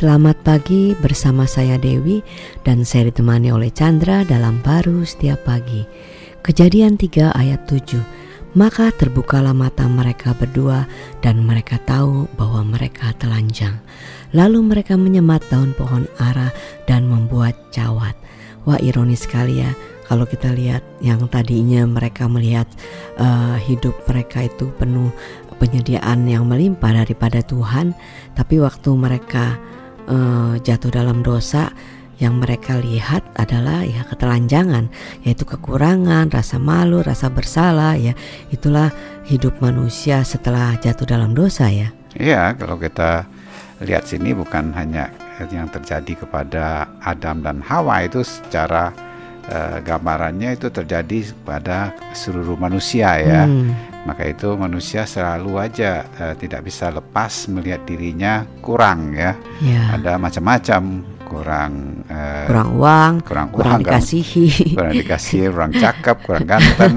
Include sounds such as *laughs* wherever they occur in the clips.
Selamat pagi bersama saya Dewi dan saya ditemani oleh Chandra dalam baru setiap pagi. Kejadian 3 ayat 7. Maka terbukalah mata mereka berdua dan mereka tahu bahwa mereka telanjang. Lalu mereka menyemat daun pohon ara dan membuat cawat. Wah ironis sekali ya kalau kita lihat yang tadinya mereka melihat uh, hidup mereka itu penuh penyediaan yang melimpah daripada Tuhan, tapi waktu mereka uh, jatuh dalam dosa, yang mereka lihat adalah ya ketelanjangan, yaitu kekurangan, rasa malu, rasa bersalah ya. Itulah hidup manusia setelah jatuh dalam dosa ya. Iya, kalau kita lihat sini bukan hanya yang terjadi kepada Adam dan Hawa itu secara uh, gambarannya itu terjadi pada seluruh manusia ya. Hmm. Maka itu manusia selalu aja uh, tidak bisa lepas melihat dirinya kurang ya. ya. Ada macam-macam kurang uh, kurang uang, kurang, kurang uang, dikasihi, *laughs* kurang dikasih, kurang cakep, kurang ganteng,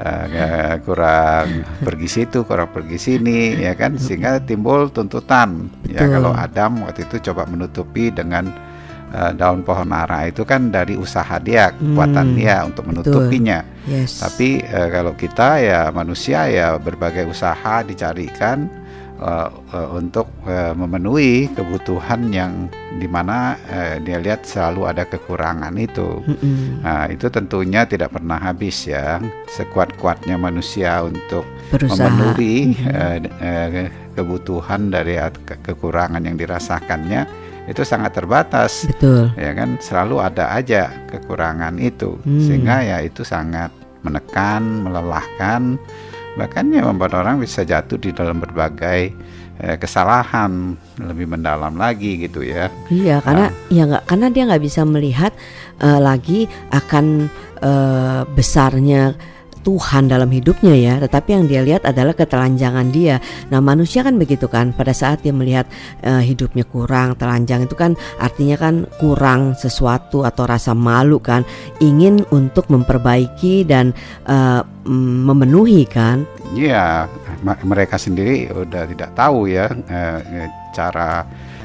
uh, kurang pergi situ, kurang pergi sini, ya kan, sehingga timbul tuntutan. Ya, Betul. Ya kalau Adam waktu itu coba menutupi dengan uh, daun pohon ara itu kan dari usaha dia, kekuatan hmm, dia untuk menutupinya. Yes. Tapi uh, kalau kita ya manusia ya berbagai usaha dicarikan uh, uh, untuk uh, memenuhi kebutuhan yang di mana uh, dia lihat selalu ada kekurangan itu. Mm-hmm. Nah, itu tentunya tidak pernah habis ya. Sekuat-kuatnya manusia untuk Berusaha. memenuhi mm-hmm. uh, uh, kebutuhan dari ke- kekurangan yang dirasakannya itu sangat terbatas. Betul. Ya kan selalu ada aja kekurangan itu. Mm. Sehingga ya itu sangat menekan, melelahkan bahkan ya membuat orang bisa jatuh di dalam berbagai eh, kesalahan lebih mendalam lagi gitu ya iya karena nah. ya nggak karena dia nggak bisa melihat uh, lagi akan uh, besarnya Tuhan dalam hidupnya ya, tetapi yang dia lihat adalah ketelanjangan dia. Nah, manusia kan begitu kan, pada saat dia melihat uh, hidupnya kurang, telanjang itu kan artinya kan kurang sesuatu atau rasa malu kan, ingin untuk memperbaiki dan uh, memenuhi kan. Iya, mereka sendiri udah tidak tahu ya uh, cara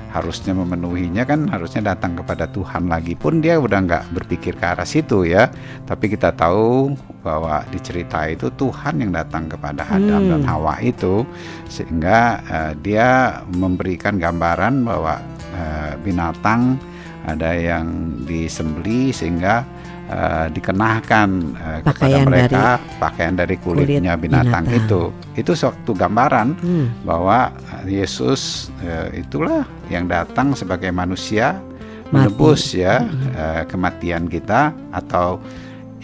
harusnya memenuhinya kan harusnya datang kepada Tuhan lagi pun dia udah nggak berpikir ke arah situ ya tapi kita tahu bahwa di cerita itu Tuhan yang datang kepada Adam hmm. dan Hawa itu sehingga uh, dia memberikan gambaran bahwa uh, binatang ada yang disembeli sehingga uh, dikenakan uh, kepada mereka dari pakaian dari kulitnya kulit binatang, binatang itu. Itu suatu gambaran hmm. bahwa Yesus uh, itulah yang datang sebagai manusia menebus ya hmm. uh, kematian kita atau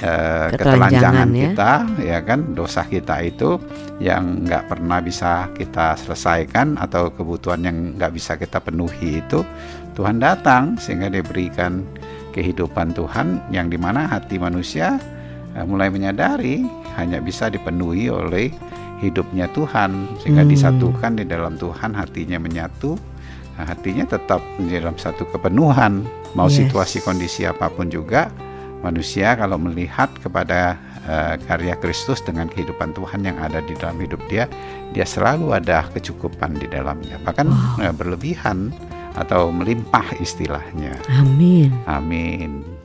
uh, ketelanjangan ya. kita ya kan dosa kita itu yang nggak pernah bisa kita selesaikan atau kebutuhan yang nggak bisa kita penuhi itu Tuhan datang sehingga diberikan kehidupan Tuhan yang di mana hati manusia uh, mulai menyadari hanya bisa dipenuhi oleh hidupnya Tuhan sehingga hmm. disatukan di dalam Tuhan hatinya menyatu nah, hatinya tetap di dalam satu kepenuhan mau yes. situasi kondisi apa pun juga manusia kalau melihat kepada uh, karya Kristus dengan kehidupan Tuhan yang ada di dalam hidup dia dia selalu ada kecukupan di dalamnya bahkan wow. berlebihan atau melimpah istilahnya. Amin. Amin.